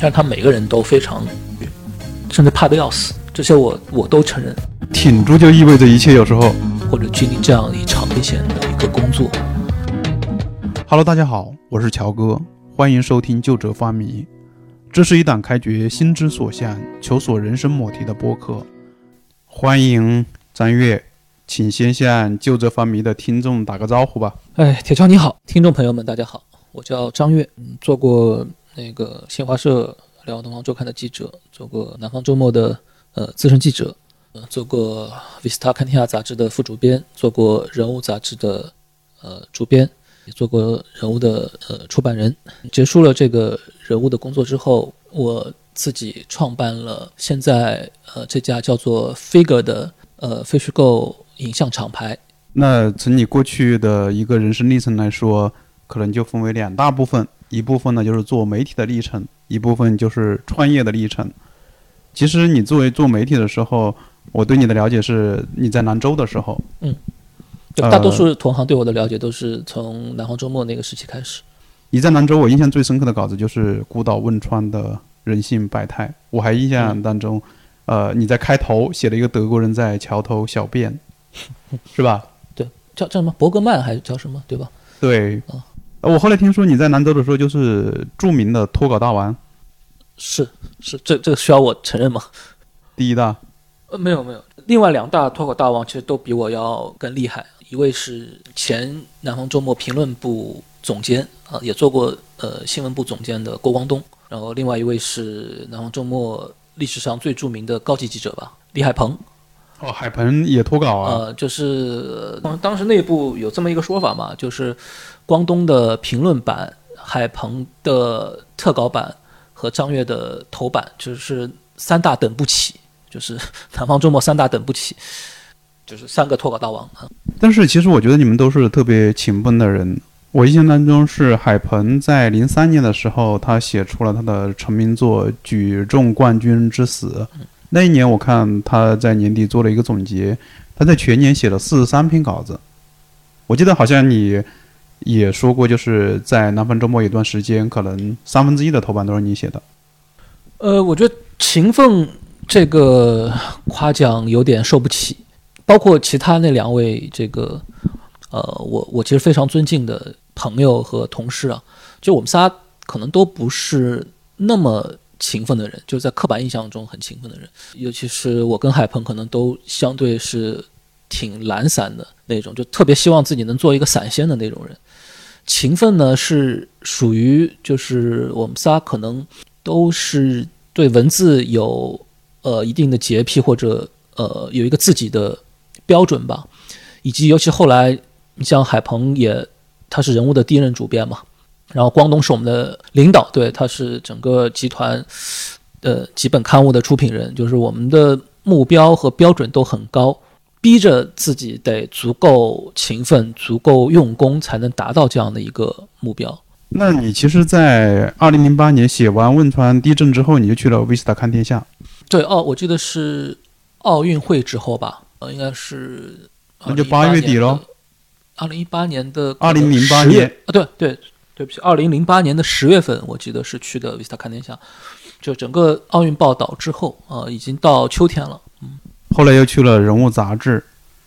但是他每个人都非常，甚至怕得要死，这些我我都承认。挺住就意味着一切，有时候或者经历这样一场危险的一个工作。Hello，大家好，我是乔哥，欢迎收听《旧者发迷》，这是一档开掘心之所向、求索人生抹题的播客。欢迎张悦，请先向《旧者发迷》的听众打个招呼吧。哎，铁锹你好，听众朋友们大家好，我叫张悦，嗯，做过那个新华社《辽东方周刊》的记者，做过南方周末的呃资深记者，呃，做过《Vista 看天下》杂志的副主编，做过《人物》杂志的呃主编，也做过《人物》的呃出版人。结束了这个人物的工作之后，我自己创办了现在呃这家叫做 Figure 的呃非虚构影像厂牌。那从你过去的一个人生历程来说，可能就分为两大部分，一部分呢就是做媒体的历程，一部分就是创业的历程。其实你作为做媒体的时候，我对你的了解是你在兰州的时候，就呃大多数同行对我的了解都是从南方周末那个时期开始。你在兰州，我印象最深刻的稿子就是孤岛汶川的人性百态。我还印象当中，呃，你在开头写了一个德国人在桥头小便，是吧？对叫叫什么伯格曼还是叫什么对吧？对哦。呃我后来听说你在兰州的时候就是著名的脱稿大王，是是，这这个需要我承认吗？第一大。呃，没有没有，另外两大脱口大王其实都比我要更厉害。一位是前南方周末评论部总监啊、也做过呃新闻部总监的郭光东，然后另外一位是南方周末历史上最著名的高级记者吧，李海鹏。哦，海鹏也脱稿啊。呃，就是呃当时内部有这么一个说法嘛，就是光东的评论版、海鹏的特稿版和张悦的头版，就是三大等不起，就是南方周末三大等不起，就是三个脱稿大王啊。但是其实我觉得你们都是特别勤奋的人。我印象当中是海鹏在零三年的时候，他写出了他的成名作《举重冠军之死》。那一年我看他在年底做了一个总结，他在全年写了四十三篇稿子。我记得好像你也说过，就是在南方周末有段时间，可能三分之一的头版都是你写的。呃，我觉得勤奋这个夸奖有点受不起，包括其他那两位这个呃，我我其实非常尊敬的朋友和同事啊，就我们仨可能都不是那么勤奋的人，就是在刻板印象中很勤奋的人，尤其是我跟海鹏可能都相对是挺懒散的那种，就特别希望自己能做一个散仙的那种人。勤奋呢是属于就是我们仨可能都是对文字有呃一定的洁癖或者呃有一个自己的标准吧，以及尤其后来你像海鹏也他是人物的第一任主编嘛，然后光东是我们的领导，对，他是整个集团的几本刊物的出品人，就是我们的目标和标准都很高。逼着自己得足够勤奋、足够用功，才能达到这样的一个目标。那你其实，在二零零八年写完汶川地震之后，你就去了 Vista 看天下。对，哦我记得是奥运会之后吧，呃，应该是那就八月底喽。二零一八年的2008 10月年啊，对对，对不起，二零零八年的十月份，我记得是去的 Vista 看天下。就整个奥运报道之后啊、已经到秋天了。嗯后来又去了人物杂志。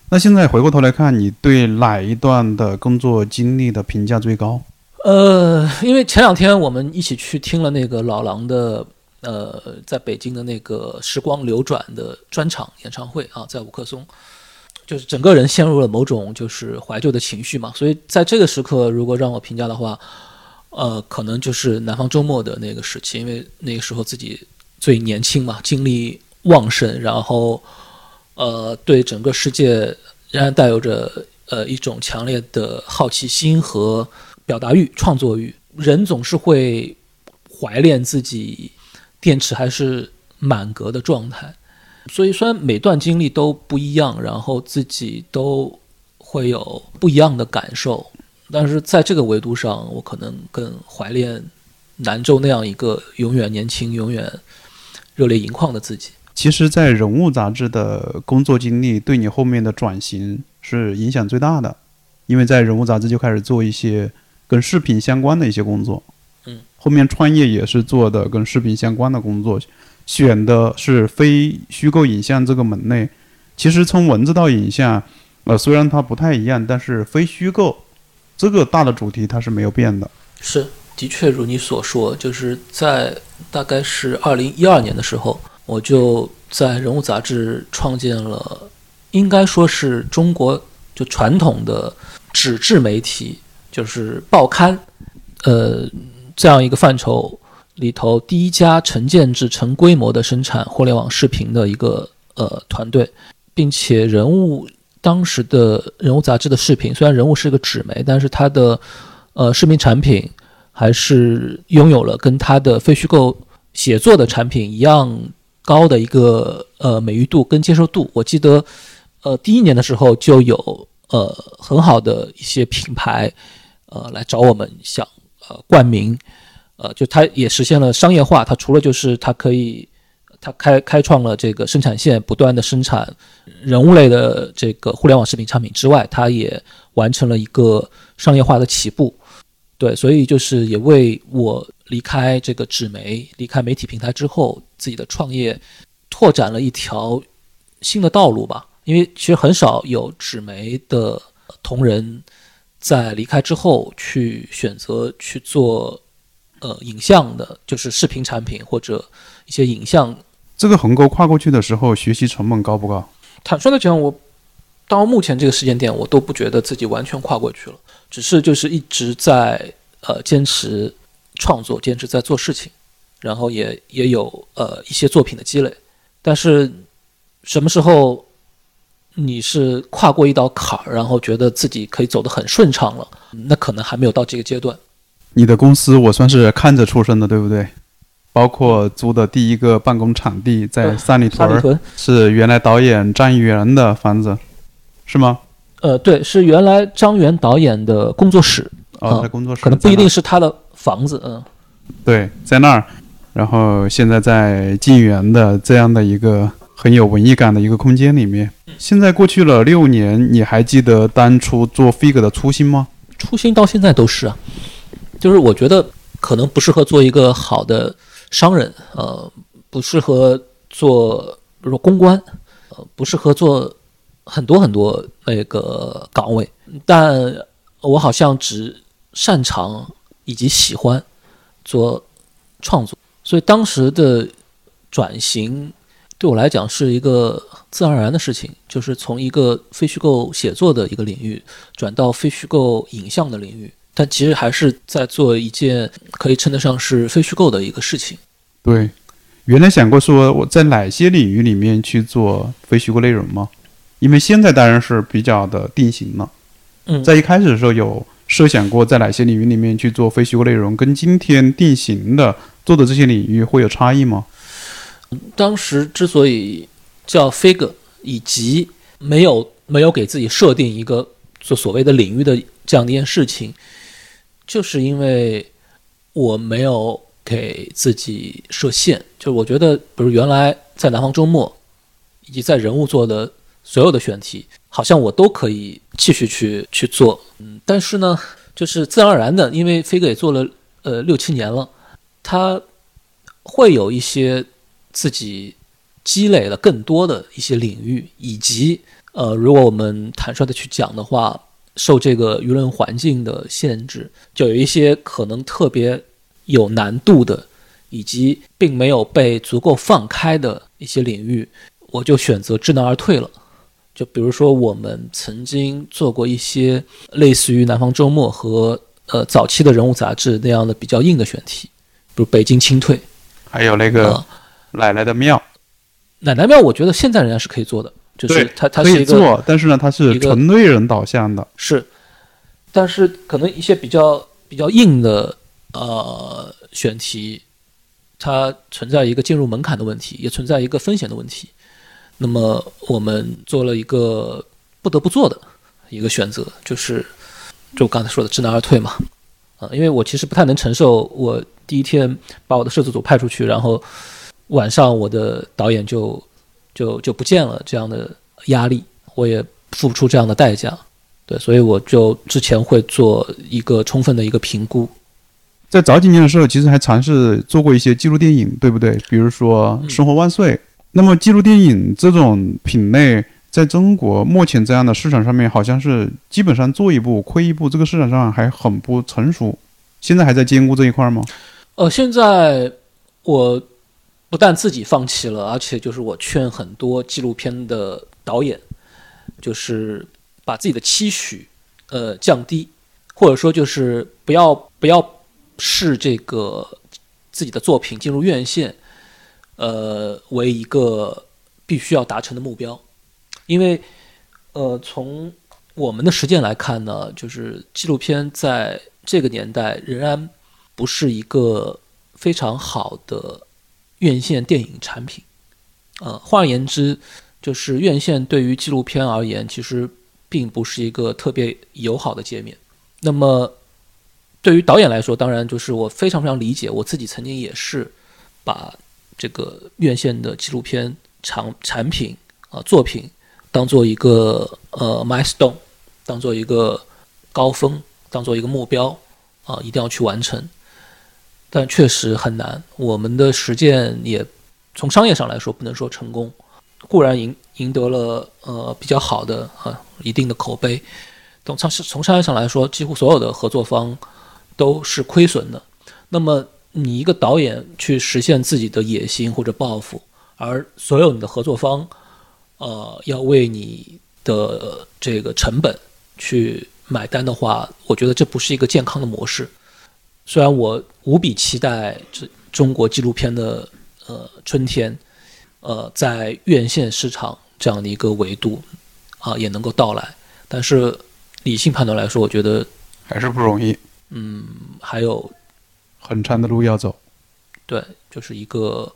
那现在回过头来看，你对哪一段的工作经历的评价最高？呃，因为前两天我们一起去听了那个老狼的呃，在北京的那个时光流转的专场演唱会啊，在五棵松，就是整个人陷入了某种就是怀旧的情绪嘛。所以在这个时刻，如果让我评价的话，呃，可能就是南方周末的那个时期，因为那个时候自己最年轻嘛，精力旺盛，然后呃，对整个世界仍然带有着呃一种强烈的好奇心和表达欲、创作欲。人总是会怀恋自己电池还是满格的状态，所以虽然每段经历都不一样，然后自己都会有不一样的感受，但是在这个维度上，我可能更怀念南州那样一个永远年轻、永远热泪盈眶的自己。其实，在人物杂志的工作经历对你后面的转型是影响最大的，因为在人物杂志就开始做一些跟视频相关的一些工作。嗯后面创业也是做的跟视频相关的工作，选的是非虚构影像这个门类。其实从文字到影像，呃，虽然它不太一样，但是非虚构这个大的主题它是没有变的。是，的确如你所说，就是在大概是二零一二年的时候，我就在人物杂志创建了，应该说是中国就传统的纸质媒体，就是报刊，呃，这样一个范畴里头第一家成建制、成规模的生产互联网视频的一个呃团队。并且人物当时的人物杂志的视频，虽然人物是个纸媒，但是它的呃视频产品还是拥有了跟它的非虚构写作的产品一样高的一个呃美誉度跟接受度。我记得呃第一年的时候就有呃很好的一些品牌呃来找我们想呃冠名，呃就它也实现了商业化。它除了就是它可以。他开开创了这个生产线，不断的生产人物类的这个互联网视频产品之外，他也完成了一个商业化的起步。对，所以就是也为我离开这个纸媒、离开媒体平台之后，自己的创业拓展了一条新的道路吧。因为其实很少有纸媒的同仁在离开之后去选择去做呃影像的，就是视频产品或者一些影像。这个横沟跨过去的时候，学习成本高不高？坦率的讲，我到目前这个时间点，我都不觉得自己完全跨过去了，只是就是一直在呃坚持创作，坚持在做事情，然后也也有呃一些作品的积累。但是什么时候你是跨过一道坎儿，然后觉得自己可以走得很顺畅了，那可能还没有到这个阶段。你的公司我算是看着出生的，对不对？包括租的第一个办公场地在三里屯，是原来导演张元的房子，是吗？呃，对，是原来张元导演的工作室啊，在工作室，可能不一定是他的房子，嗯，对，在那儿。然后现在在晋源的这样的一个很有文艺感的一个空间里面。现在过去了六年，你还记得当初做 fig 的初心吗？初心到现在都是啊，就是我觉得可能不适合做一个好的。商人，呃，不适合做，比如说公关，呃，不适合做很多很多那个岗位。但我好像只擅长以及喜欢做创作，所以当时的转型对我来讲是一个自然而然的事情，就是从一个非虚构写作的一个领域转到非虚构影像的领域。但其实还是在做一件可以称得上是非虚构的一个事情。对，原来想过说我在哪些领域里面去做非虚构内容吗？因为现在当然是比较的定型了。嗯，在一开始的时候有设想过在哪些领域里面去做非虚构内容，跟今天定型的做的这些领域会有差异吗？当时之所以叫 fig，以及没有没有给自己设定一个做所谓的领域的这样的一件事情。就是因为我没有给自己设限，就是我觉得，比如原来在南方周末，以及在人物做的所有的选题，好像我都可以继续去去做。嗯，但是呢，就是自然而然的，因为飞哥也做了呃六七年了，他会有一些自己积累了更多的一些领域，以及呃，如果我们坦率的去讲的话。受这个舆论环境的限制，就有一些可能特别有难度的，以及并没有被足够放开的一些领域，我就选择知难而退了。就比如说，我们曾经做过一些类似于《南方周末》和呃早期的人物杂志那样的比较硬的选题，比如北京清退，还有那个奶奶的庙。奶奶庙，我觉得现在仍然是可以做的。就是他，他可以做，但是呢，它是纯内人导向的。是，但是可能一些比较比较硬的呃选题，它存在一个进入门槛的问题，也存在一个风险的问题。那么我们做了一个不得不做的一个选择，就是就刚才说的知难而退嘛。啊，因为我其实不太能承受，我第一天把我的摄制组派出去，然后晚上我的导演就。就就不见了这样的压力，我也付不出这样的代价，对，所以我就之前会做一个充分的一个评估，在早几年的时候，其实还尝试做过一些记录电影，对不对？比如说《生活万岁》。那么，记录电影这种品类，在中国目前这样的市场上面，好像是基本上做一步亏一步，这个市场上还很不成熟。现在还在兼顾这一块吗？呃，现在我不但自己放弃了，而且就是我劝很多纪录片的导演，就是把自己的期许呃降低，或者说就是不要不要视这个自己的作品进入院线，呃为一个必须要达成的目标，因为呃从我们的实践来看呢，就是纪录片在这个年代仍然不是一个非常好的院线电影产品，呃，换而言之，就是院线对于纪录片而言，其实并不是一个特别友好的界面。那么，对于导演来说，当然就是我非常非常理解，我自己曾经也是把这个院线的纪录片产产品啊作品当做一个呃 milestone，当做一个高峰。当做一个目标啊，一定要去完成，但确实很难。我们的实践也从商业上来说不能说成功，固然赢赢得了呃比较好的啊一定的口碑，从商从商业上来说，几乎所有的合作方都是亏损的。那么你一个导演去实现自己的野心或者抱负，而所有你的合作方呃要为你的这个成本去。买单的话，我觉得这不是一个健康的模式。虽然我无比期待这中国纪录片的呃春天，呃，在院线市场这样的一个维度啊也能够到来，但是理性判断来说，我觉得还是不容易。嗯，还有很长的路要走。对，就是一个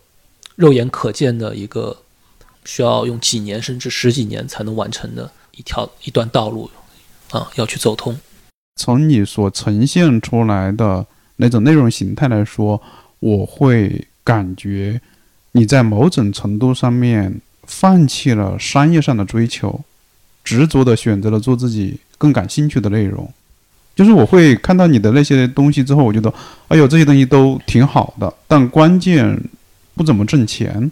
肉眼可见的一个需要用几年甚至十几年才能完成的一条一段道路。啊，要去走通。从你所呈现出来的那种内容形态来说，我会感觉你在某种程度上面放弃了商业上的追求，执着的选择了做自己更感兴趣的内容。就是我会看到你的那些东西之后，我觉得，哎呦，这些东西都挺好的，但关键不怎么挣钱。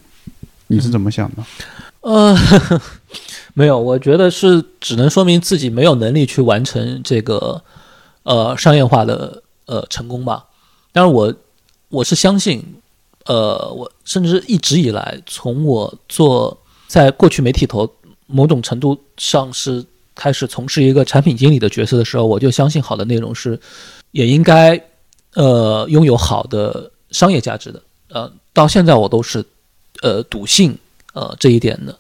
你是怎么想的？呃。没有，我觉得是只能说明自己没有能力去完成这个，呃，商业化的呃成功吧。当然，我我是相信，呃，我甚至一直以来，从我做在过去媒体头某种程度上是开始从事一个产品经理的角色的时候，我就相信好的内容是也应该呃拥有好的商业价值的。呃，到现在我都是呃笃信呃这一点的。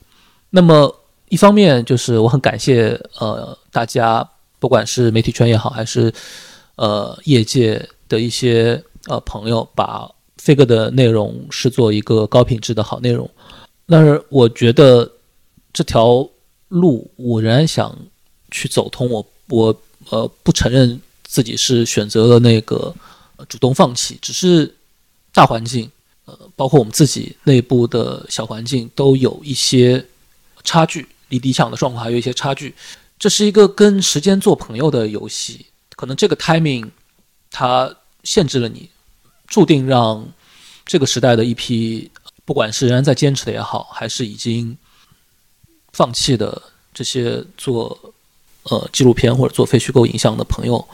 那么。一方面就是我很感谢呃大家，不管是媒体圈也好，还是呃业界的一些呃朋友，把飞哥的内容视作一个高品质的好内容。但是我觉得这条路我仍然想去走通，我我呃不承认自己是选择了那个主动放弃，只是大环境呃包括我们自己内部的小环境都有一些差距。离理想的状况还有一些差距，这是一个跟时间做朋友的游戏。可能这个 timing 它限制了你，注定让这个时代的一批，不管是仍然在坚持的也好，还是已经放弃的这些做呃纪录片或者做非虚构影像的朋友，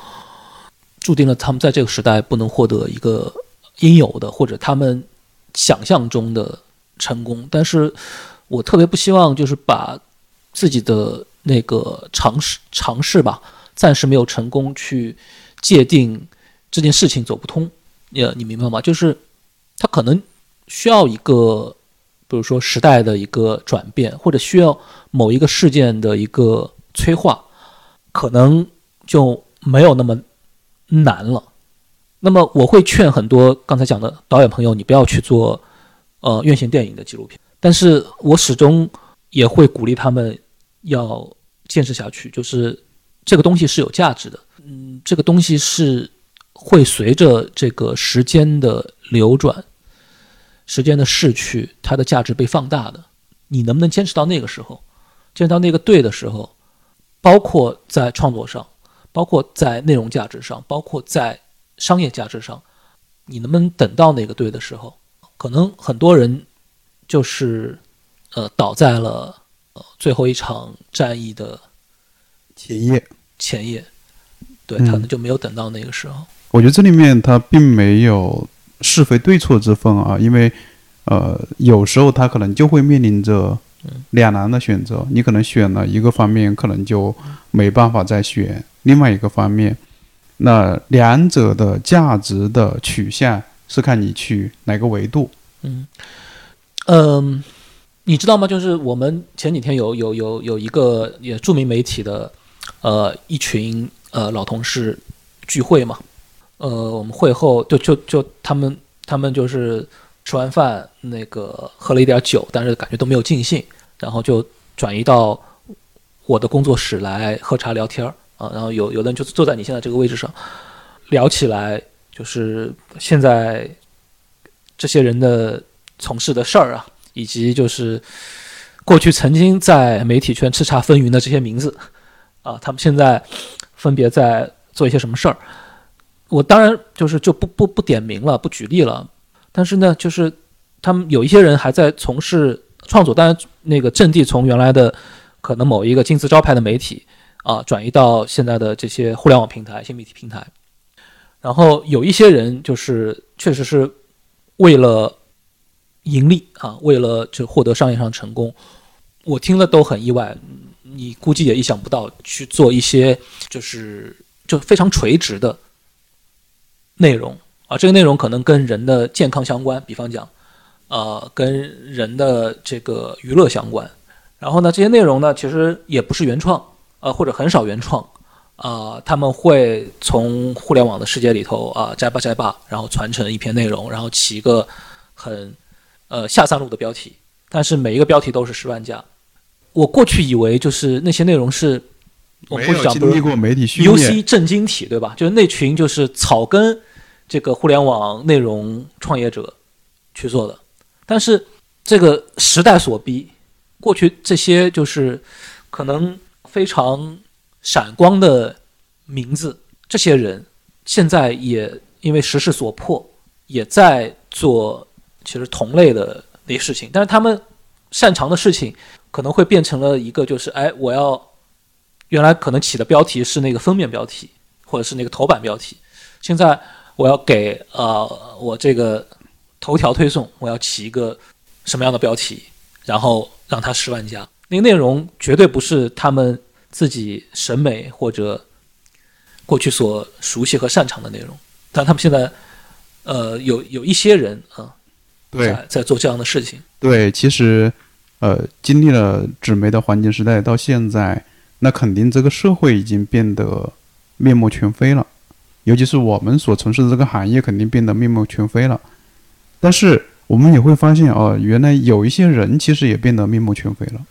注定了他们在这个时代不能获得一个应有的或者他们想象中的成功。但是我特别不希望就是把。自己的那个尝试尝试吧，暂时没有成功去界定这件事情走不通，呃，你明白吗？就是他可能需要一个，比如说时代的一个转变，或者需要某一个事件的一个催化，可能就没有那么难了。那么我会劝很多刚才讲的导演朋友，你不要去做呃院线电影的纪录片，但是我始终也会鼓励他们。要坚持下去，就是这个东西是有价值的，嗯，这个东西是会随着这个时间的流转、时间的逝去，它的价值被放大的。你能不能坚持到那个时候，坚持到那个对的时候，包括在创作上，包括在内容价值上，包括在商业价值上，你能不能等到那个对的时候？可能很多人就是呃倒在了呃最后一场战役的前夜，前夜，对，他可能就没有等到那个时候。我觉得这里面他并没有是非对错之分啊，因为呃，有时候他可能就会面临着两难的选择，你可能选了一个方面，可能就没办法再选另外一个方面。那两者的价值的取向是看你去哪个维度。嗯，嗯，你知道吗？就是我们前几天有有有有一个也著名媒体的呃一群呃老同事聚会嘛，呃，我们会后就就就他们他们就是吃完饭那个喝了一点酒，但是感觉都没有尽兴，然后就转移到我的工作室来喝茶聊天啊，然后有有的人就坐在你现在这个位置上聊起来，就是现在这些人的从事的事儿啊，以及就是过去曾经在媒体圈叱咤风云的这些名字啊，他们现在分别在做一些什么事儿。我当然就是就不不不点名了，不举例了。但是呢，就是他们有一些人还在从事创作，当然那个阵地从原来的可能某一个金字招牌的媒体啊，转移到现在的这些互联网平台、新媒体平台。然后有一些人就是确实是为了盈利啊，为了就获得商业上成功，我听了都很意外。你估计也意想不到去做一些就是就非常垂直的内容啊，这个内容可能跟人的健康相关，比方讲，呃，跟人的这个娱乐相关。然后呢，这些内容呢，其实也不是原创，呃，或者很少原创。啊、他们会从互联网的世界里头啊、摘吧摘吧，然后传承一篇内容，然后起一个很呃下三路的标题，但是每一个标题都是十万加。我过去以为就是那些内容是，我没过去讲不是有经历过媒体训练，UC 正经体对吧？就是那群就是草根这个互联网内容创业者去做的，但是这个时代所逼，过去这些就是可能非常闪光的名字，这些人现在也因为时势所迫，也在做其实同类的那些事情，但是他们擅长的事情可能会变成了一个就是哎，我要原来可能起的标题是那个封面标题，或者是那个头版标题，现在我要给呃我这个头条推送，我要起一个什么样的标题，然后让它十万加。那个内容绝对不是他们自己审美或者过去所熟悉和擅长的内容，但他们现在呃有有一些人啊、对在在做这样的事情。对，其实呃，经历了纸媒的黄金时代到现在，那肯定这个社会已经变得面目全非了，尤其是我们所从事的这个行业，肯定变得面目全非了。但是我们也会发现，哦，原来有一些人其实也变得面目全非了。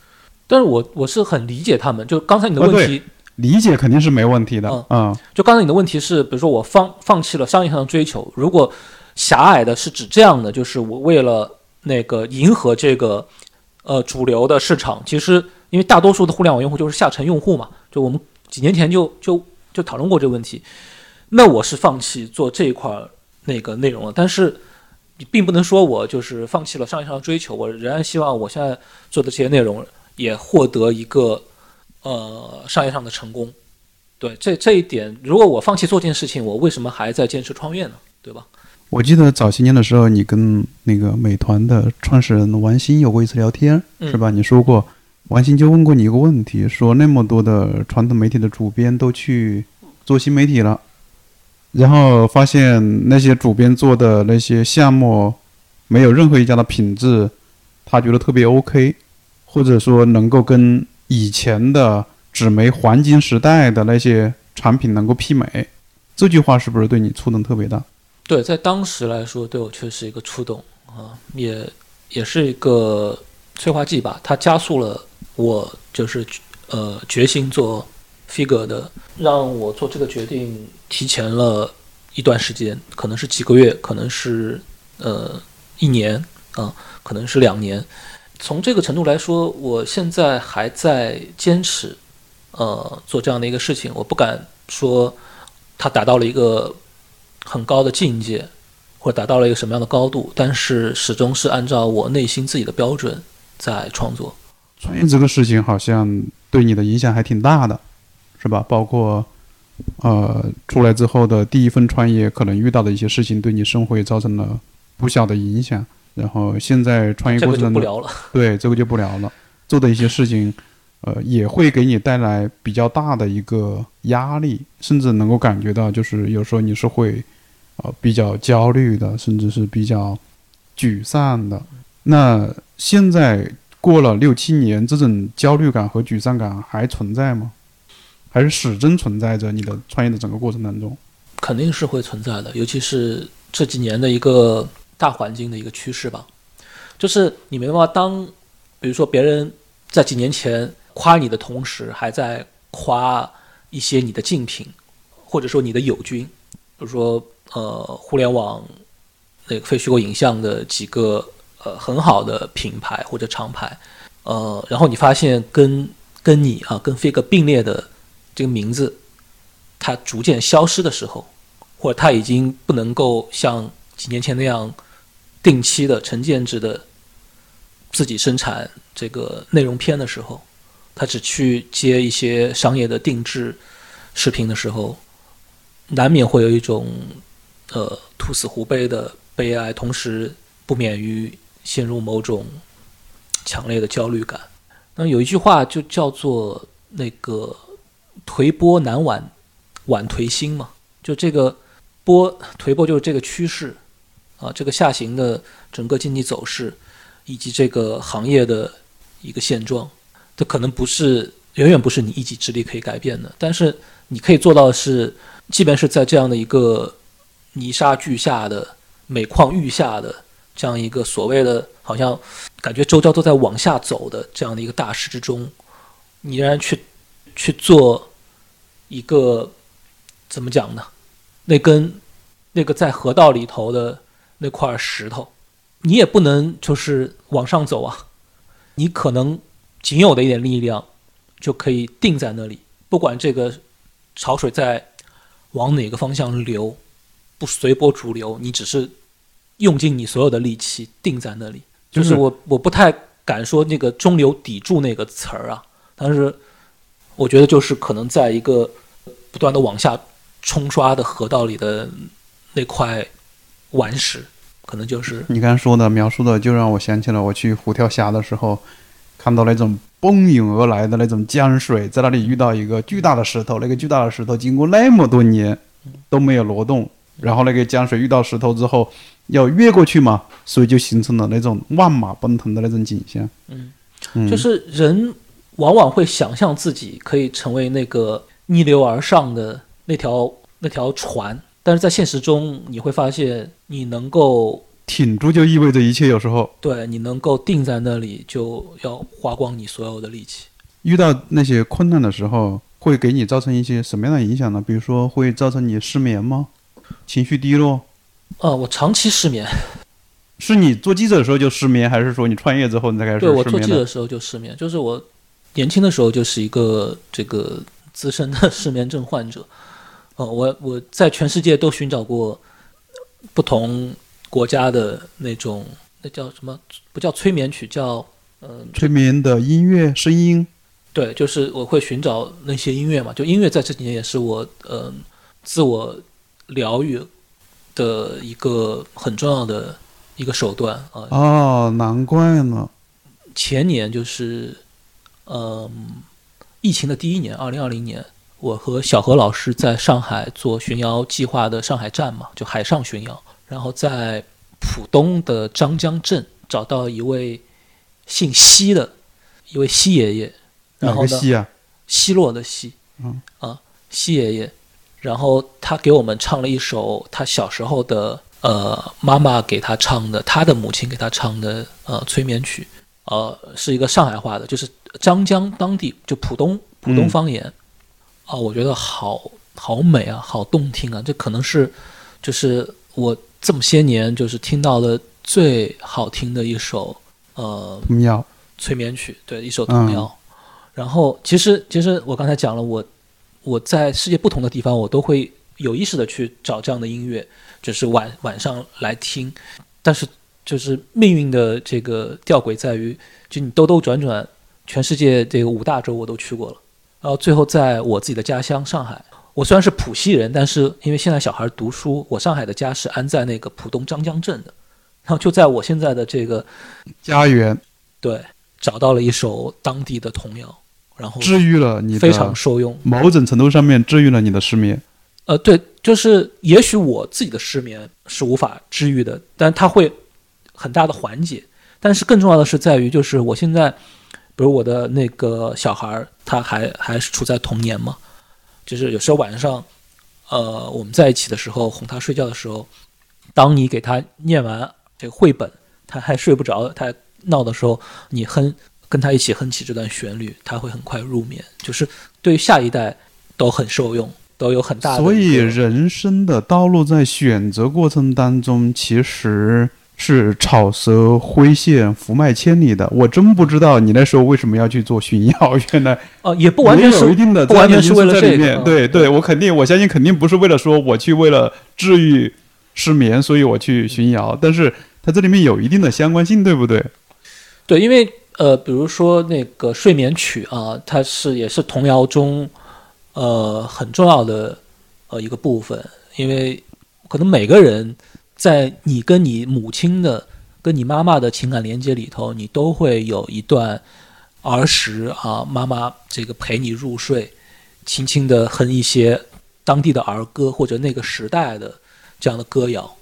但是我我是很理解他们，就刚才你的啊问题，理解肯定是没问题的嗯啊、就刚才你的问题是，比如说我放放弃了商业上的追求，如果狭隘的是指这样的，就是我为了那个迎合这个呃主流的市场，其实因为大多数的互联网用户就是下沉用户嘛，就我们几年前就就就讨论过这个问题，那我是放弃做这一块那个内容了，但是你并不能说我就是放弃了商业上的追求，我仍然希望我现在做的这些内容也获得一个呃商业上的成功。对，这这一点，如果我放弃做这件事情，我为什么还在坚持创业呢？对吧？我记得早些年的时候，你跟那个美团的创始人王兴有过一次聊天，嗯是吧？你说过，王兴就问过你一个问题，说那么多的传统媒体的主编都去做新媒体了，然后发现那些主编做的那些项目没有任何一家的品质，他觉得特别 OK，或者说能够跟以前的纸媒黄金时代的那些产品能够媲美。这句话是不是对你触动特别大？对，在当时来说，对我确实一个触动啊，也也是一个催化剂吧。它加速了我就是呃决心做 figure 的，让我做这个决定提前了一段时间，可能是几个月，可能是呃一年啊，可能是两年。从这个程度来说，我现在还在坚持呃做这样的一个事情，我不敢说它达到了一个很高的境界，或者达到了一个什么样的高度，但是始终是按照我内心自己的标准在创作。创业这个事情好像对你的影响还挺大的，是吧？包括呃出来之后的第一份创业，可能遇到的一些事情，对你生活也造成了不小的影响。然后现在创业过程不聊了。对这个就不聊了，做的一些事情，呃，也会给你带来比较大的一个压力，甚至能够感觉到，就是有时候你是会呃比较焦虑的，甚至是比较沮丧的。那现在过了六七年，这种焦虑感和沮丧感还存在吗？还是始终存在着？你的创业的整个过程当中，肯定是会存在的，尤其是这几年的一个大环境的一个趋势吧。就是你没办法当，比如说别人在几年前夸你的同时，还在夸一些你的竞品，或者说你的友军，比如说呃互联网那个非虚构影像的几个呃很好的品牌或者厂牌，呃，然后你发现跟跟你啊跟 Fig 并列的这个名字，它逐渐消失的时候，或者它已经不能够像几年前那样定期的、成建制的自己生产这个内容片的时候，他只去接一些商业的定制视频的时候，难免会有一种呃兔死狐悲的悲哀，同时不免于陷入某种强烈的焦虑感。那有一句话就叫做那个颓波难挽挽颓新嘛，就这个波颓波就是这个趋势啊，这个下行的整个经济走势以及这个行业的一个现状，这可能不是远远不是你一己之力可以改变的，但是你可以做到的是，即便是在这样的一个泥沙俱下的、每况愈下的这样一个所谓的好像感觉周遭都在往下走的这样的一个大势之中，你仍然去去做一个怎么讲呢？那根那个在河道里头的那块石头，你也不能就是往上走啊，你可能仅有的一点力量就可以定在那里，不管这个潮水在往哪个方向流，不随波逐流，你只是用尽你所有的力气定在那里。就就是是我我不太敢说那个中流砥柱那个词儿啊，但是我觉得就是可能在一个不断的往下冲刷的河道里的那块顽石，可能就是你刚才说的描述的，就让我想起了我去虎跳峡的时候，看到那种奔涌而来的那种江水，在那里遇到一个巨大的石头，那个巨大的石头经过那么多年都没有挪动，然后那个江水遇到石头之后要越过去嘛，所以就形成了那种万马奔腾的那种景象。嗯嗯，就是人往往会想象自己可以成为那个逆流而上的那条那条船，但是在现实中你会发现，你能够挺住就意味着一切，有时候对你能够定在那里，就要花光你所有的力气。遇到那些困难的时候，会给你造成一些什么样的影响呢？比如说会造成你失眠吗？情绪低落？呃，我长期失眠，是你做记者的时候就失眠，还是说你创业之后你才开始对我失眠的？做记者的时候就失眠，就是我年轻的时候就是一个这个资深的失眠症患者。呃，我我在全世界都寻找过不同国家的那种，那叫什么？不叫催眠曲，叫嗯、催眠的音乐声音，对，就是我会寻找那些音乐嘛，就音乐在这几年也是我呃自我疗愈的一个很重要的一个手段啊。哦，难怪呢。前年就是嗯疫情的第一年，二零二零年，我和小何老师在上海做巡瑶计划的上海站嘛，就海上巡瑶，然后在浦东的张江镇找到一位姓西的一位西爷爷，然哪后呢。个戏啊？奚落的奚，嗯啊，奚爷爷，然后他给我们唱了一首他小时候的呃妈妈给他唱的，他的母亲给他唱的呃催眠曲，呃是一个上海话的，就是张江当地就浦东浦东嗯方言，啊、我觉得好好美啊，好动听啊，这可能是就是我这么些年就是听到的最好听的一首呃童谣。催眠曲，对，一首童谣。然后其实其实我刚才讲了，我我在世界不同的地方，我都会有意识的去找这样的音乐，就是晚晚上来听。但是就是命运的这个吊诡在于，就你兜兜转转，全世界这个五大洲我都去过了，然后最后在我自己的家乡上海，我虽然是浦西人，但是因为现在小孩读书，我上海的家是安在那个浦东张江镇的，然后就在我现在的这个家园。对找到了一首当地的童谣，然后治愈了你，非常受用。某种程度上面治愈了你的失眠。呃，对，就是也许我自己的失眠是无法治愈的，但它会很大的缓解。但是更重要的是在于，就是我现在，比如我的那个小孩儿，他还还是处在童年嘛，就是有时候晚上，呃，我们在一起的时候，哄他睡觉的时候，当你给他念完这个绘本，他还睡不着，他闹的时候，你哼跟他一起哼起这段旋律，他会很快入眠。就是对于下一代都很受用。都有很大的，所以人生的道路在选择过程当中，其实是草蛇灰线、福脉千里的。我真不知道你那时候为什么要去做巡药，原来哦，也不完全是有一定的，不完全是为了这个。对对，我肯定，我相信肯定不是为了说我去为了治愈失眠，所以我去巡谣。但是它这里面有一定的相关性，对不对？对，因为呃，比如说那个睡眠曲啊，它是也是童谣中。呃，很重要的呃一个部分，因为可能每个人在你跟你母亲的、跟你妈妈的情感连接里头，你都会有一段儿时啊，妈妈这个陪你入睡，轻轻的哼一些当地的儿歌或者那个时代的这样的歌谣，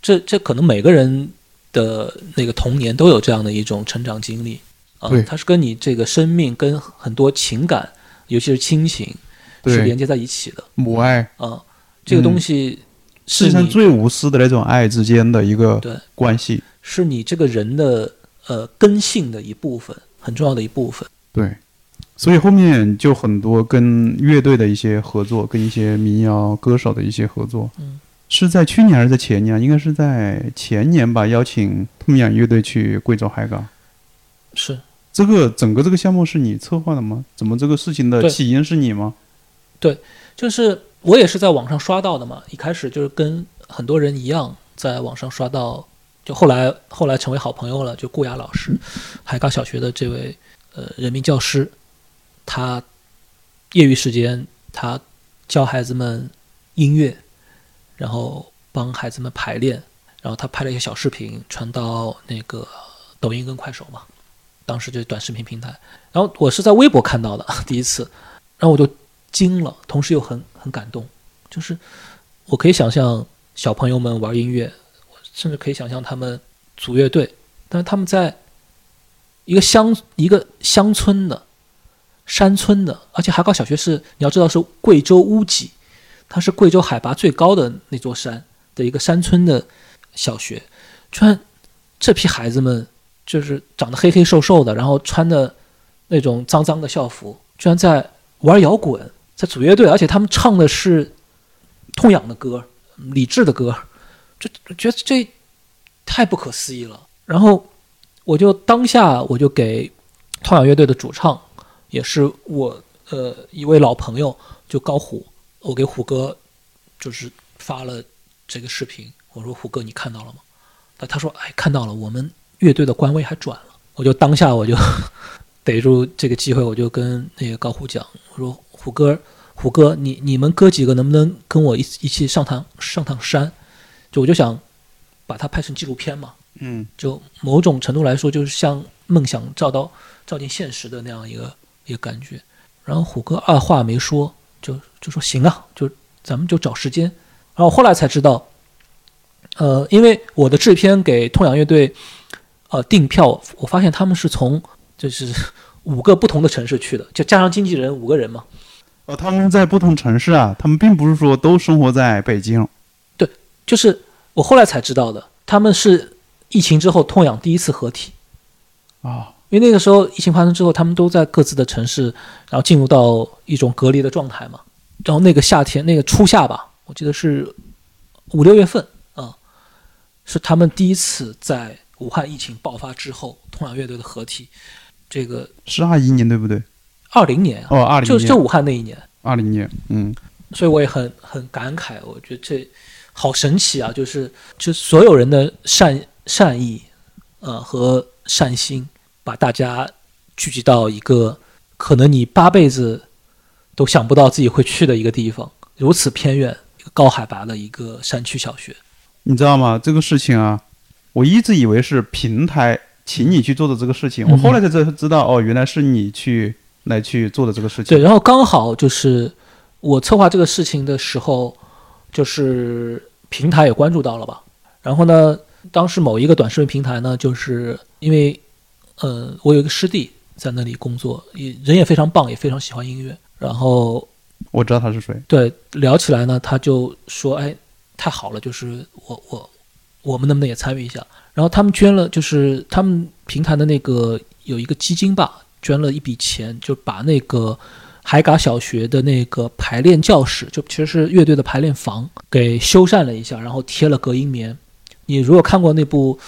这这可能每个人的那个童年都有这样的一种成长经历啊，它是跟你这个生命跟很多情感，尤其是亲情。是连接在一起的母爱啊，这个东西世界上最无私的那种爱之间的一个对关系，是你这个人的呃根性的一部分，很重要的一部分。对，所以后面就很多跟乐队的一些合作，跟一些民谣歌手的一些合作。嗯，是在去年还是在前年？应该是在前年吧。邀请痛仰乐队去贵州海港。是这个整个这个项目是你策划的吗？怎么这个事情的起因是你吗？对，就是我也是在网上刷到的嘛。一开始就是跟很多人一样，在网上刷到，就后来后来成为好朋友了。就顾雅老师，海港小学的这位呃人民教师，他业余时间他教孩子们音乐，然后帮孩子们排练，然后他拍了一些小视频传到那个抖音跟快手嘛，当时就是短视频平台。然后我是在微博看到的 第一次，然后我就。惊了，同时又很很感动，就是我可以想象小朋友们玩音乐，甚至可以想象他们组乐队，但是他们在一个乡一个乡村的山村的，而且海港小学是你要知道是贵州乌脊，它是贵州海拔最高的那座山的一个山村的小学，居然这批孩子们就是长得黑黑瘦瘦的，然后穿的那种脏脏的校服，居然在玩摇滚。在组乐队，而且他们唱的是痛仰的歌，理智的歌，就觉得这太不可思议了。然后我就当下我就给痛仰乐队的主唱，也是我呃一位老朋友，就高虎，我给虎哥就是发了这个视频，我说虎哥你看到了吗？他他说哎看到了，我们乐队的官位还转了。我就当下我就 逮住这个机会，我就跟那个高虎讲，我说。虎哥，虎哥，你你们哥几个能不能跟我一一起上趟上趟山？就我就想把它拍成纪录片嘛。嗯，就某种程度来说，就是像梦想照到照进现实的那样一个一个感觉。然后虎哥二话没说，就就说行啊，就咱们就找时间。然后后来才知道，呃，因为我的制片给痛仰乐队呃订票，我发现他们是从就是五个不同的城市去的，就加上经纪人五个人嘛。哦，他们在不同城市啊，他们并不是说都生活在北京。对，就是我后来才知道的，他们是疫情之后痛仰第一次合体啊，因为那个时候疫情发生之后，他们都在各自的城市，然后进入到一种隔离的状态嘛。然后那个夏天，那个初夏吧，我记得是五六月份啊，是他们第一次在武汉疫情爆发之后，痛仰乐队的合体。这个是二一年对不对？二零年啊，哦，二零就就武汉那一年，二零年，嗯，所以我也很很感慨，我觉得这好神奇啊！就是就所有人的善善意，呃和善心，把大家聚集到一个可能你八辈子都想不到自己会去的一个地方，如此偏远、高海拔的一个山区小学。你知道吗？这个事情啊，我一直以为是平台请你去做的这个事情，我后来才知知道，哦，原来是你去来去做的这个事情。对，然后刚好就是我策划这个事情的时候，就是平台也关注到了吧。然后呢，当时某一个短视频平台呢，就是因为，呃，我有一个师弟在那里工作，也人也非常棒，也非常喜欢音乐。然后我知道他是谁。对，聊起来呢，他就说：“哎。”太好了，就是我我我们能不能也参与一下？然后他们捐了，就是他们平台的那个有一个基金吧，捐了一笔钱，就把那个海嘎小学的那个排练教室，就其实是乐队的排练房，给修缮了一下，然后贴了隔音棉。你如果看过那部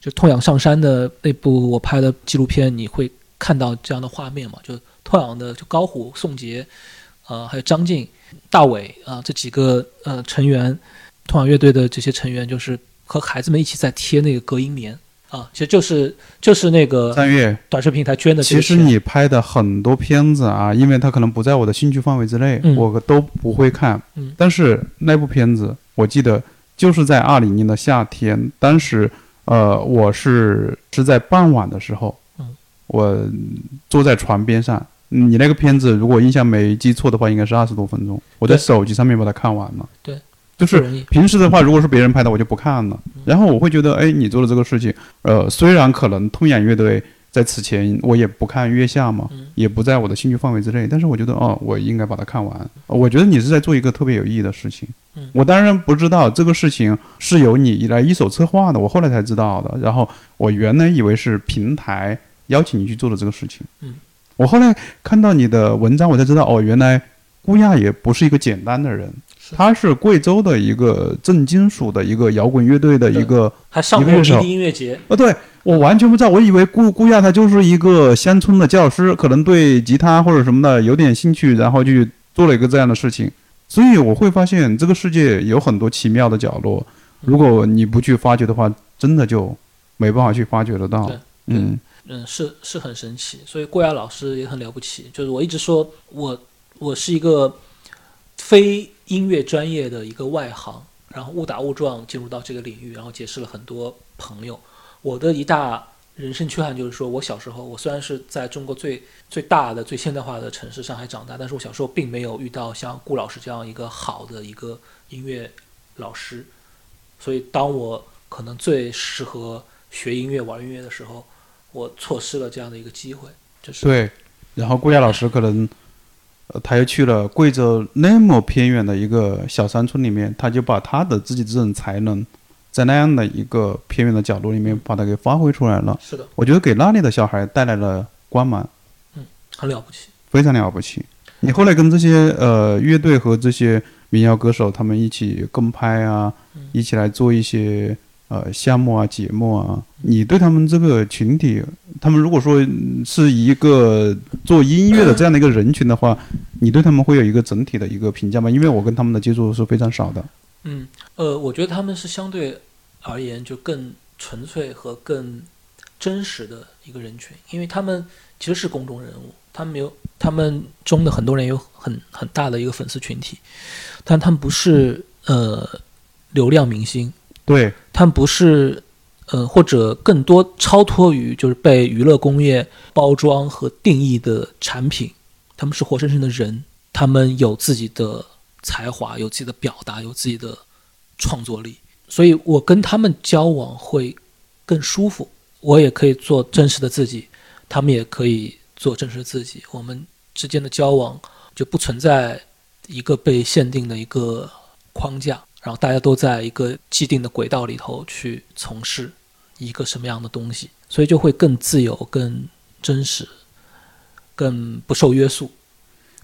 就痛仰上山的那部我拍的纪录片，你会看到这样的画面嘛？就痛仰的就高虎、宋杰，呃，还有张晋、大伟啊这几个呃成员。痛仰乐队的这些成员就是和孩子们一起在贴那个隔音棉啊，其实就是就是那个三月短视频平台捐的。其实你拍的很多片子啊，因为它可能不在我的兴趣范围之内，我都不会看。嗯。但是那部片子，我记得就是在二零年的夏天，当时呃，我是是在傍晚的时候，嗯，我坐在床边上。你那个片子，如果印象没记错的话，应该是二十多分钟。我在手机上面把它看完了。对。就是平时的话，如果是别人拍的，我就不看了。然后我会觉得，哎，你做的这个事情，呃，虽然可能痛仰乐队在此前我也不看月下嘛，也不在我的兴趣范围之内，但是我觉得，哦，我应该把它看完。我觉得你是在做一个特别有意义的事情。我当然不知道这个事情是由你来一手策划的，我后来才知道的。然后我原来以为是平台邀请你去做的这个事情。嗯，我后来看到你的文章，我才知道，哦，原来顾亚也不是一个简单的人。他是贵州的一个重金属的一个摇滚乐队的一个，还上过迷笛音乐节。呃，对我完全不知道，我以为顾顾亚他就是一个乡村的教师，可能对吉他或者什么的有点兴趣，然后去做了一个这样的事情。所以我会发现这个世界有很多奇妙的角落，如果你不去发掘的话，真的就没办法去发掘得到。嗯嗯，是是很神奇。所以顾亚老师也很了不起。就是我一直说我我是一个非。音乐专业的一个外行，然后误打误撞进入到这个领域，然后结识了很多朋友。我的一大人生缺憾就是说，我小时候我虽然是在中国最最大的、最现代化的城市上海长大，但是我小时候并没有遇到像顾老师这样一个好的一个音乐老师。所以，当我可能最适合学音乐、玩音乐的时候，我错失了这样的一个机会。就是对，然后顾佳老师可能。呃，他又去了贵州那么偏远的一个小山村里面，他就把他的自己这种才能，在那样的一个偏远的角落里面，把它给发挥出来了。是的，我觉得给那里的小孩带来了光芒。嗯，很了不起，非常了不起。你后来跟这些呃乐队和这些民谣歌手他们一起跟拍啊，一起来做一些。呃，项目啊，节目啊，你对他们这个群体，他们如果说是一个做音乐的这样的一个人群的话，你对他们会有一个整体的一个评价吗？因为我跟他们的接触是非常少的。嗯，呃，我觉得他们是相对而言就更纯粹和更真实的一个人群，因为他们其实是公众人物，他们有他们中的很多人有很很大的一个粉丝群体，但他们不是呃流量明星。对他们不是，呃，或者更多超脱于就是被娱乐工业包装和定义的产品，他们是活生生的人，他们有自己的才华，有自己的表达，有自己的创作力，所以我跟他们交往会更舒服，我也可以做真实的自己，他们也可以做真实的自己，我们之间的交往就不存在一个被限定的一个框架。然后大家都在一个既定的轨道里头去从事一个什么样的东西，所以就会更自由、更真实、更不受约束。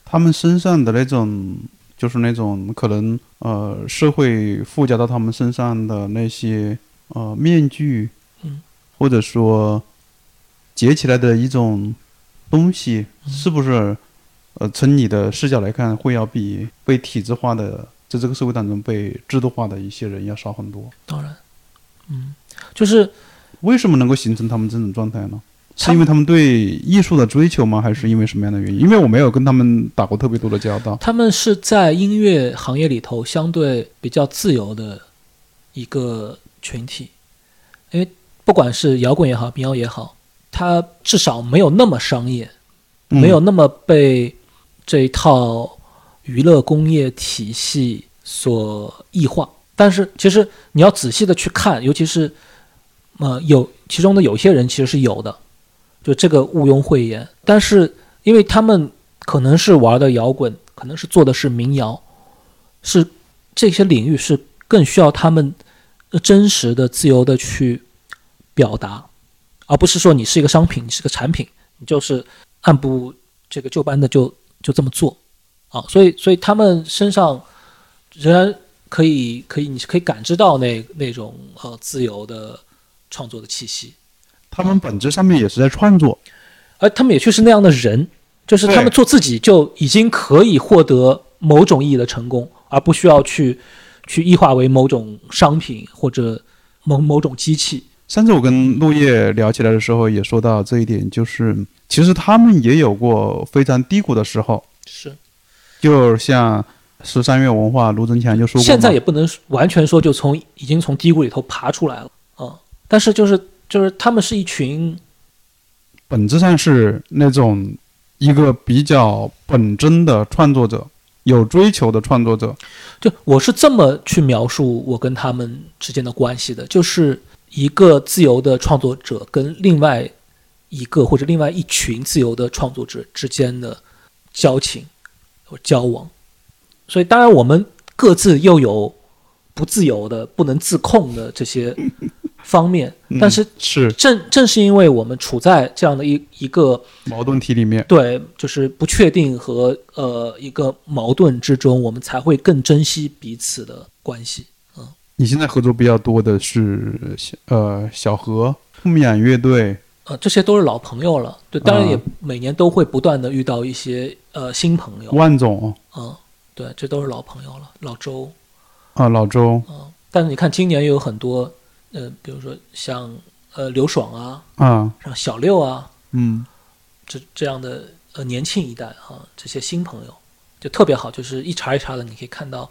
他们身上的那种，就是那种可能呃，社会附加到他们身上的那些呃面具，嗯，或者说结起来的一种东西，是不是呃，从你的视角来看，会要比被体制化的在这个社会当中被制度化的一些人要少很多。当然，嗯，就是为什么能够形成他们这种状态呢？是因为他们对艺术的追求吗？还是因为什么样的原因？因为我没有跟他们打过特别多的交道。他们是在音乐行业里头相对比较自由的一个群体，因为不管是摇滚也好，民谣也好，它至少没有那么商业，嗯没有那么被这一套娱乐工业体系所异化。但是其实你要仔细的去看，尤其是呃有其中的有些人其实是有的，就这个毋庸讳言。但是因为他们可能是玩的摇滚，可能是做的是民谣，是这些领域是更需要他们真实的、自由的去表达，而不是说你是一个商品，你是个产品，你就是按部这个就班的就就这么做啊。所以，所以他们身上仍然可以可以，你是可以感知到那那种呃自由的创作的气息。他们本质上面也是在创作，而他们也确实那样的人，就是他们做自己就已经可以获得某种意义的成功，而不需要去去异化为某种商品或者某某种机器。上次我跟陆叶聊起来的时候，也说到这一点，就是其实他们也有过非常低谷的时候，是，就像十三月文化卢增强就说过，现在也不能完全说就从已经从低谷里头爬出来了啊、但是就是就是他们是一群本质上是那种一个比较本真的创作者，有追求的创作者。就我是这么去描述我跟他们之间的关系的，就是一个自由的创作者跟另外一个或者另外一群自由的创作者之间的交情。或交往。所以，当然我们各自又有不自由的、不能自控的这些 方面，但是是正正是因为我们处在这样的一一个矛盾体里面，对，就是不确定和呃一个矛盾之中，我们才会更珍惜彼此的关系。嗯你现在合作比较多的是呃小何、牧羊乐队，呃，这些都是老朋友了，对，当然也啊每年都会不断的遇到一些呃新朋友，万总。嗯，对，这都是老朋友了，老周，啊、老周。嗯，但是你看今年也有很多，呃，比如说像呃刘爽啊，啊，像小六啊，嗯，这这样的呃年轻一代哈、这些新朋友就特别好，就是一茬一茬的，你可以看到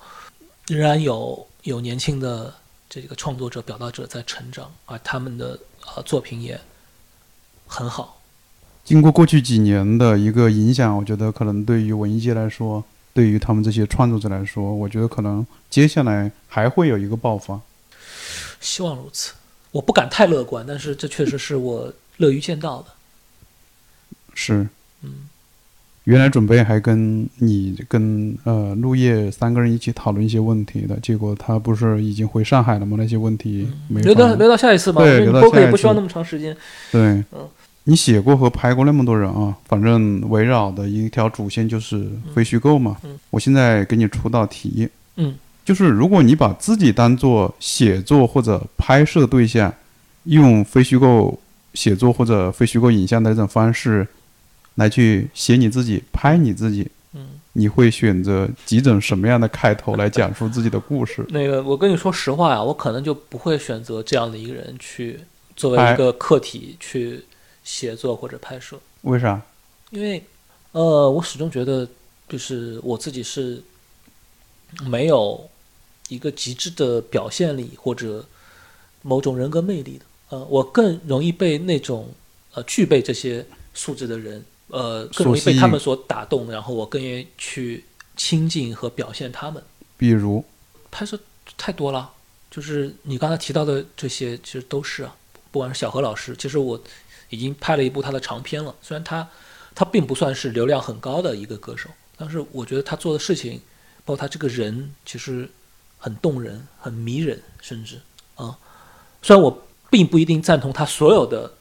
仍然有有年轻的这个创作者、表达者在成长，而他们的呃作品也很好。经过过去几年的一个影响，我觉得可能对于文艺界来说，对于他们这些创作者来说，我觉得可能接下来还会有一个爆发。希望如此，我不敢太乐观，但是这确实是我乐于见到的。是，嗯，原来准备还跟你跟呃陆叶三个人一起讨论一些问题的，结果他不是已经回上海了吗？那些问题没法留到留到下一次吧，对因为留到下一次播客也不需要那么长时间。对嗯，你写过和拍过那么多人啊，反正围绕的一条主线就是非虚构嘛。嗯。我现在给你出道题，嗯，就是如果你把自己当做写作或者拍摄对象，用非虚构写作或者非虚构影像的这种方式来去写你自己、拍你自己，嗯，你会选择几种什么样的开头来讲述自己的故事？那个我跟你说实话呀，我可能就不会选择这样的一个人去作为一个客体去写作或者拍摄，为啥？因为呃，我始终觉得就是我自己是没有一个极致的表现力或者某种人格魅力的。呃，我更容易被那种呃具备这些素质的人，呃，更容易被他们所打动，然后我更愿意去亲近和表现他们。比如，拍摄太多了，就是你刚才提到的这些，其实都是啊。不管是小何老师，其实我已经拍了一部他的长片了，虽然他他并不算是流量很高的一个歌手，但是我觉得他做的事情，包括他这个人，其实很动人、很迷人，甚至啊，虽然我并不一定赞同他所有的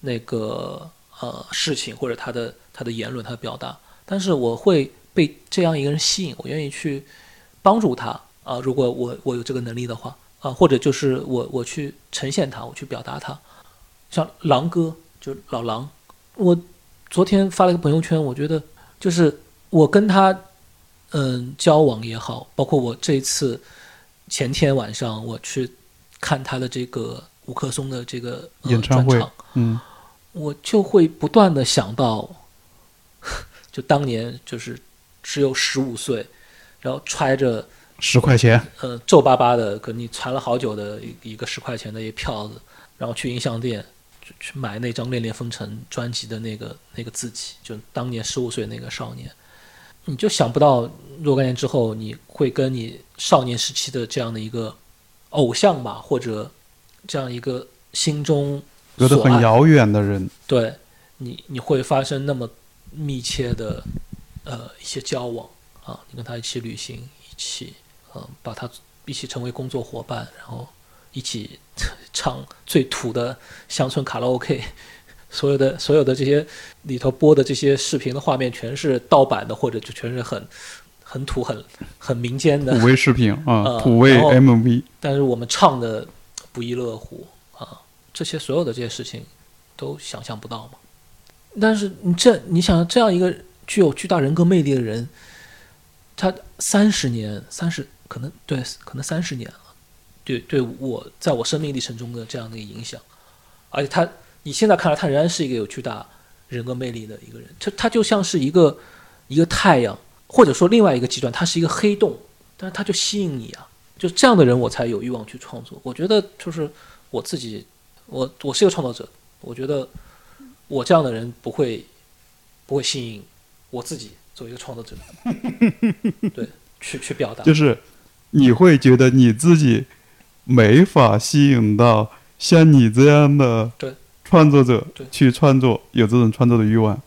那个呃事情或者他的他的言论、他的表达，但是我会被这样一个人吸引，我愿意去帮助他啊、如果我我有这个能力的话啊、或者就是我我去呈现他，我去表达他，像狼哥就老狼，我昨天发了一个朋友圈，我觉得就是我跟他嗯交往也好，包括我这一次前天晚上我去看他的这个吴克松的这个、呃、演唱会嗯。我就会不断的想到，就当年就是只有十五岁，然后揣着十块钱，呃皱巴巴的，跟你攒了好久的一一个十块钱的一个票子，然后去音像店去去买那张《恋恋风尘》专辑的那个那个自己，就当年十五岁那个少年，你就想不到若干年之后，你会跟你少年时期的这样的一个偶像吧，或者这样一个心中隔得很遥远的人，对你，你会发生那么密切的呃一些交往啊，你跟他一起旅行，一起呃把他一起成为工作伙伴，然后一起唱最土的乡村卡拉 OK，所有的所有的这些里头播的这些视频的画面全是盗版的，或者就全是很很土、很很民间的土，味视频啊，呃土味 MV，但是我们唱的不亦乐乎啊，这些所有的这些事情都想象不到嘛。但是你这你想这样一个具有巨大人格魅力的人，他三十年三十可能对可能三十年了，对对我在我生命历程中的这样的一个影响，而且他你现在看来他仍然是一个有巨大人格魅力的一个人，他他就像是一个一个太阳，或者说另外一个极端，他是一个黑洞，但是他就吸引你啊。就这样的人，我才有欲望去创作。我觉得就是我自己，我我是一个创作者，我觉得我这样的人不会不会吸引我自己作为一个创作者，对，去去表达。就是你会觉得你自己没法吸引到像你这样的对创作者去创作，有这种创作的欲望，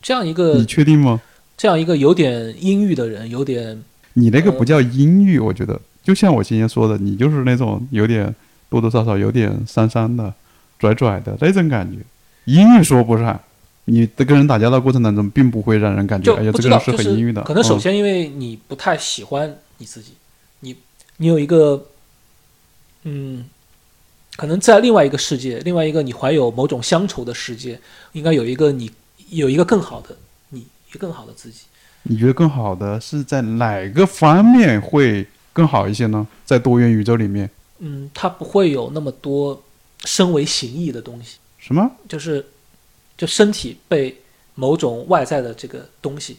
这样一个你确定吗？这样一个有点阴郁的人，有点你那个不叫阴郁，我觉得就像我今天说的，你就是那种有点多多少少有点伤伤的、拽拽的那种感觉。阴郁说不上，你的跟人打交道过程当中，并不会让人感觉就哎呀，这个人是很阴郁的。可能首嗯先因为你不太喜欢你自己，你你有一个嗯，可能在另外一个世界，另外一个你怀有某种乡愁的世界，应该有一个你有一个更好的你，一个更好的自己。你觉得更好的是在哪个方面会更好一些呢？在多元宇宙里面，嗯，它不会有那么多身为形意的东西，什么？就是就身体被某种外在的这个东西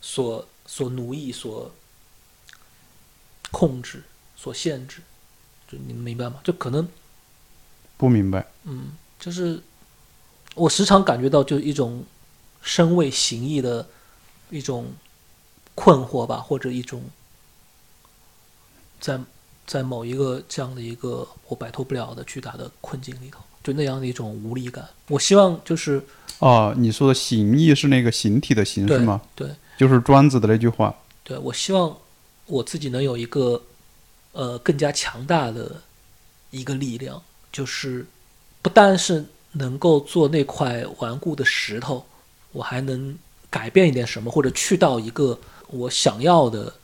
所所奴役、所控制、所限制，就你们明白吗？就可能不明白。嗯，就是我时常感觉到就是一种身为形意的一种困惑吧，或者一种在在某一个这样的一个我摆脱不了的巨大的困境里头，就那样的一种无力感。我希望就是哦，你说的形意是那个形体的形对是吗？对就是庄子的那句话。对我希望我自己能有一个呃更加强大的一个力量，就是不但是能够做那块顽固的石头，我还能改变一点什么，或者去到一个我想要的、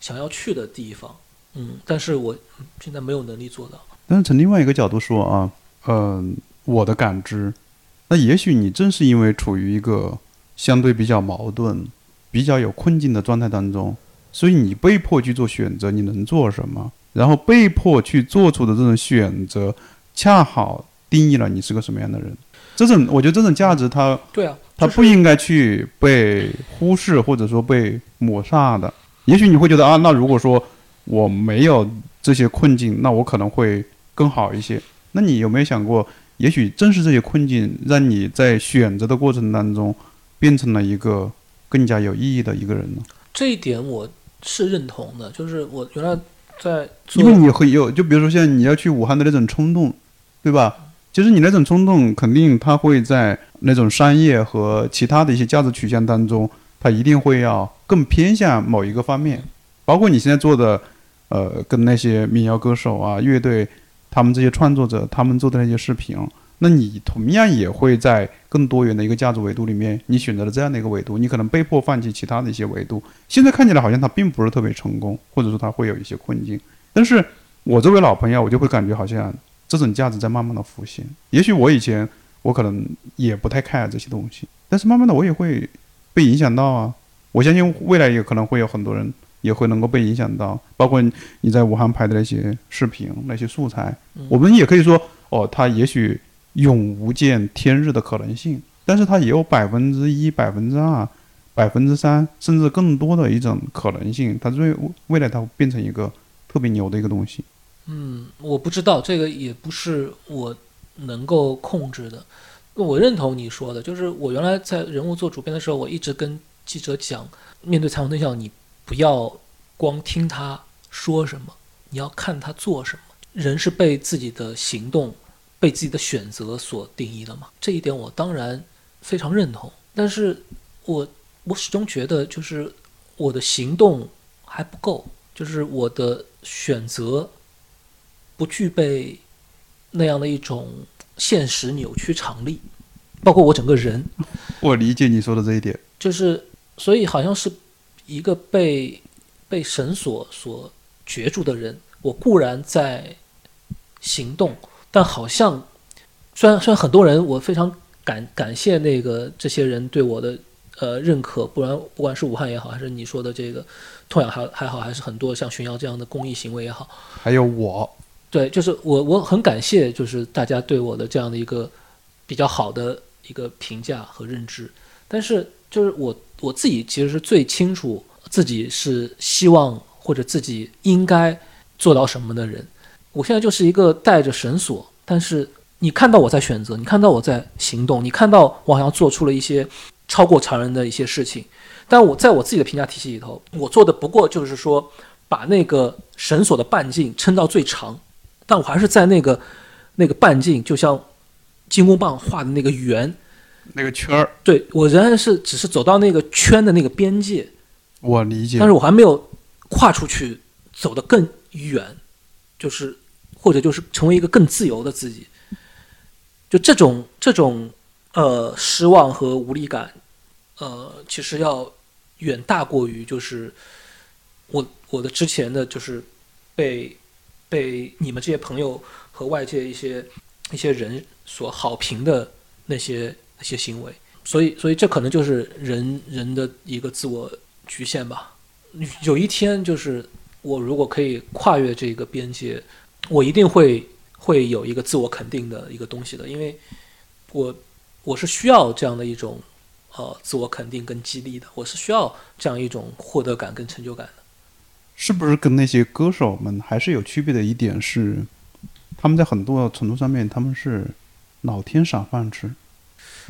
想要去的地方。嗯，但是我现在没有能力做到。但是从另外一个角度说啊，嗯、我的感知，那也许你正是因为处于一个相对比较矛盾、比较有困境的状态当中，所以你被迫去做选择，你能做什么？然后被迫去做出的这种选择，恰好定义了你是个什么样的人。这种，我觉得这种价值它，对啊，它就是不应该去被忽视或者说被抹杀的。也许你会觉得啊，那如果说我没有这些困境，那我可能会更好一些。那你有没有想过，也许正是这些困境，让你在选择的过程当中，变成了一个更加有意义的一个人呢？这一点我是认同的，就是我原来在因为你会有，就比如说像你要去武汉的那种冲动，对吧？其实你那种冲动，肯定它会在那种商业和其他的一些价值取向当中，它一定会要更偏向某一个方面。包括你现在做的，呃，跟那些民谣歌手啊、乐队，他们这些创作者，他们做的那些视频，那你同样也会在更多元的一个价值维度里面，你选择了这样的一个维度，你可能被迫放弃其他的一些维度。现在看起来好像他并不是特别成功，或者说他会有一些困境。但是我作为老朋友，我就会感觉好像这种价值在慢慢的浮现。也许我以前我可能也不太 care 这些东西，但是慢慢的我也会被影响到啊。我相信未来也可能会有很多人也会能够被影响到，包括你在武汉拍的那些视频、那些素材，我们也可以说，哦，它也许永无见天日的可能性，但是它也有百分之一、百分之二、百分之三，甚至更多的一种可能性，它最未来它会变成一个特别牛的一个东西。嗯，我不知道，这个也不是我能够控制的。我认同你说的，就是我原来在人物做主编的时候，我一直跟记者讲，面对采访对象，你不要光听他说什么，你要看他做什么。人是被自己的行动、被自己的选择所定义的嘛？这一点我当然非常认同。但是我我始终觉得，就是我的行动还不够，就是我的选择不具备那样的一种。现实扭曲常理，包括我整个人，我理解你说的这一点，就是所以好像是一个被被绳索所攫住的人。我固然在行动，但好像虽然虽然很多人，我非常感感谢那个这些人对我的呃认可，不然不管是武汉也好，还是你说的这个痛痒还还好，还是很多像寻瑶这样的公益行为也好，还有我。对，就是我，我很感谢，就是大家对我的这样的一个比较好的一个评价和认知。但是，就是我我自己其实是最清楚自己是希望或者自己应该做到什么的人。我现在就是一个带着绳索，但是你看到我在选择，你看到我在行动，你看到我好像做出了一些超过常人的一些事情。但我在我自己的评价体系里头，我做的不过就是说把那个绳索的半径撑到最长。但我还是在那个那个半径，就像金箍棒画的那个圆，那个圈儿。对我仍然是只是走到那个圈的那个边界。我理解。但是我还没有跨出去，走得更远，就是或者就是成为一个更自由的自己。就这种这种呃失望和无力感，呃，其实要远大过于就是我我的之前的就是被。被你们这些朋友和外界一些一些人所好评的那些那些行为，所以所以这可能就是人人的一个自我局限吧。有一天，就是我如果可以跨越这个边界，我一定会会有一个自我肯定的一个东西的，因为我我是需要这样的一种呃自我肯定跟激励的，我是需要这样一种获得感跟成就感的。是不是跟那些歌手们还是有区别的一点是，他们在很多程度上面他们是老天赏饭吃。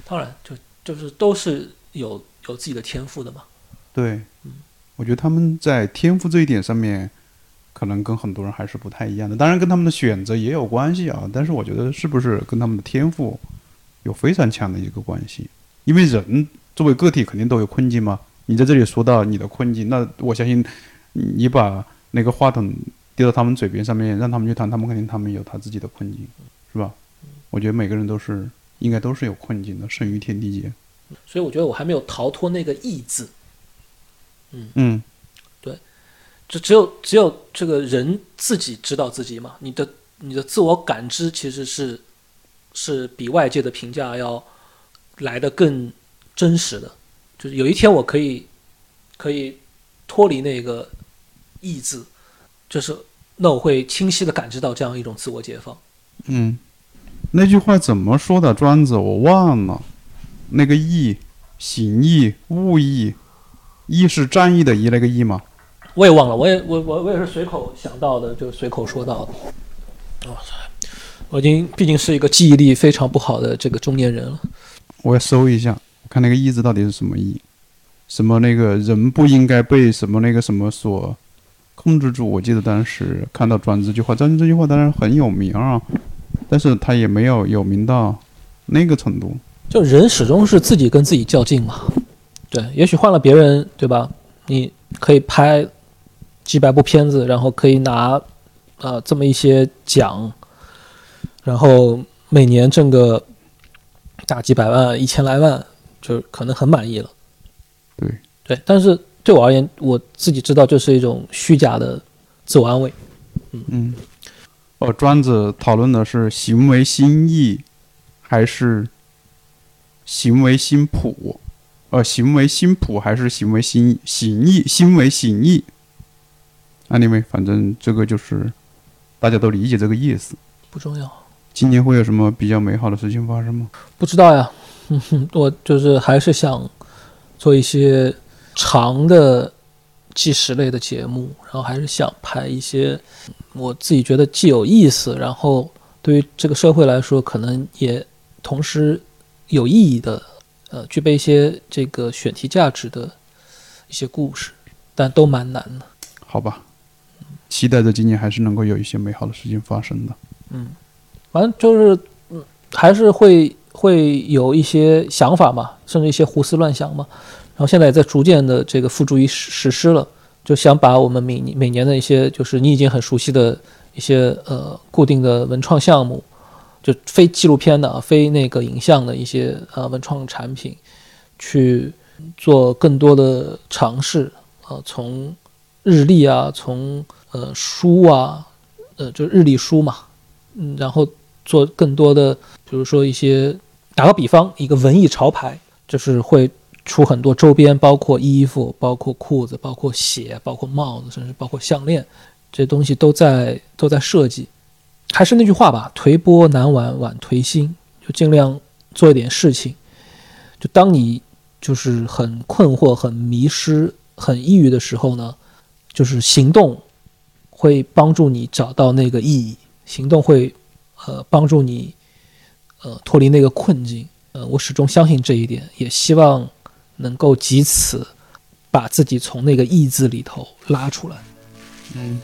当然，就就是都是有有自己的天赋的嘛。对，嗯，我觉得他们在天赋这一点上面，可能跟很多人还是不太一样的。当然，跟他们的选择也有关系啊。但是，我觉得是不是跟他们的天赋有非常强的一个关系？因为人作为个体，肯定都有困境嘛。你在这里说到你的困境，那我相信。你把那个话筒递到他们嘴边上面，让他们去谈，他们肯定他们有他自己的困境，是吧？我觉得每个人都是应该都是有困境的，生于天地间。所以我觉得我还没有逃脱那个“义”字。嗯嗯，对，就只有只有这个人自己知道自己嘛。你的你的自我感知其实是是比外界的评价要来的更真实的。就是有一天我可以可以。脱离那个“意”字，就是那我会清晰的感知到这样一种自我解放。嗯，那句话怎么说的？庄子我忘了。那个“义”，行义、物义，义是战役的“义”那个“义”吗？我也忘了，我也我我我也是随口想到的，就随口说到的。我操！我已经毕竟是一个记忆力非常不好的这个中年人了。我要搜一下，看那个“意”字到底是什么意。什么那个人不应该被什么那个什么所控制住？我记得当时看到庄子这句话，庄子这句话当然很有名啊，但是他也没有有名到那个程度。就人始终是自己跟自己较劲嘛。对，也许换了别人，对吧？你可以拍几百部片子，然后可以拿呃这么一些奖，然后每年挣个大几百万、一千来万，就可能很满意了。对对，但是对我而言，我自己知道这是一种虚假的自我安慰。嗯嗯，哦，庄子讨论的是行为心意，还是行为心朴？呃，行为心谱还是行为心行意？行为行意？Anyway，反正这个就是大家都理解这个意思。不重要。今年会有什么比较美好的事情发生吗？不知道呀，我就是还是想做一些长的纪实类的节目，然后还是想拍一些我自己觉得既有意思，然后对于这个社会来说可能也同时有意义的，呃，具备一些这个选题价值的一些故事，但都蛮难的。好吧，期待着今年还是能够有一些美好的事情发生的。嗯。反正就是，还是会会有一些想法嘛，甚至一些胡思乱想嘛。然后现在也在逐渐的这个付诸于实实施了，就想把我们每每年的一些，就是你已经很熟悉的一些呃固定的文创项目，就非纪录片的啊、非那个影像的一些呃文创产品，去做更多的尝试啊，从日历啊，从呃书啊，呃就日历书嘛，嗯，然后。做更多的，比如说一些，打个比方，一个文艺潮牌，就是会出很多周边，包括衣服、包括裤子、包括鞋、包括帽子，甚至包括项链，这些东西都在都在设计。还是那句话吧，颓波难挽，挽颓心，就尽量做一点事情。就当你就是很困惑、很迷失、很抑郁的时候呢，就是行动会帮助你找到那个意义，行动会。呃，帮助你，呃，脱离那个困境。呃，我始终相信这一点，也希望能够及此把自己从那个“意”志里头拉出来。嗯，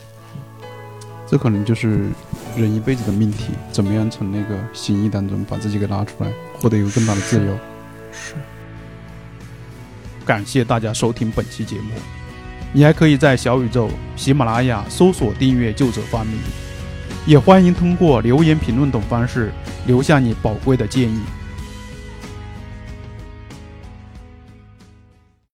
这可能就是人一辈子的命题：怎么样从那个心意当中把自己给拉出来，获得一个更大的自由。是。感谢大家收听本期节目。你还可以在小宇宙、喜马拉雅搜索订阅“旧者发明”。也欢迎通过留言、评论等方式留下你宝贵的建议。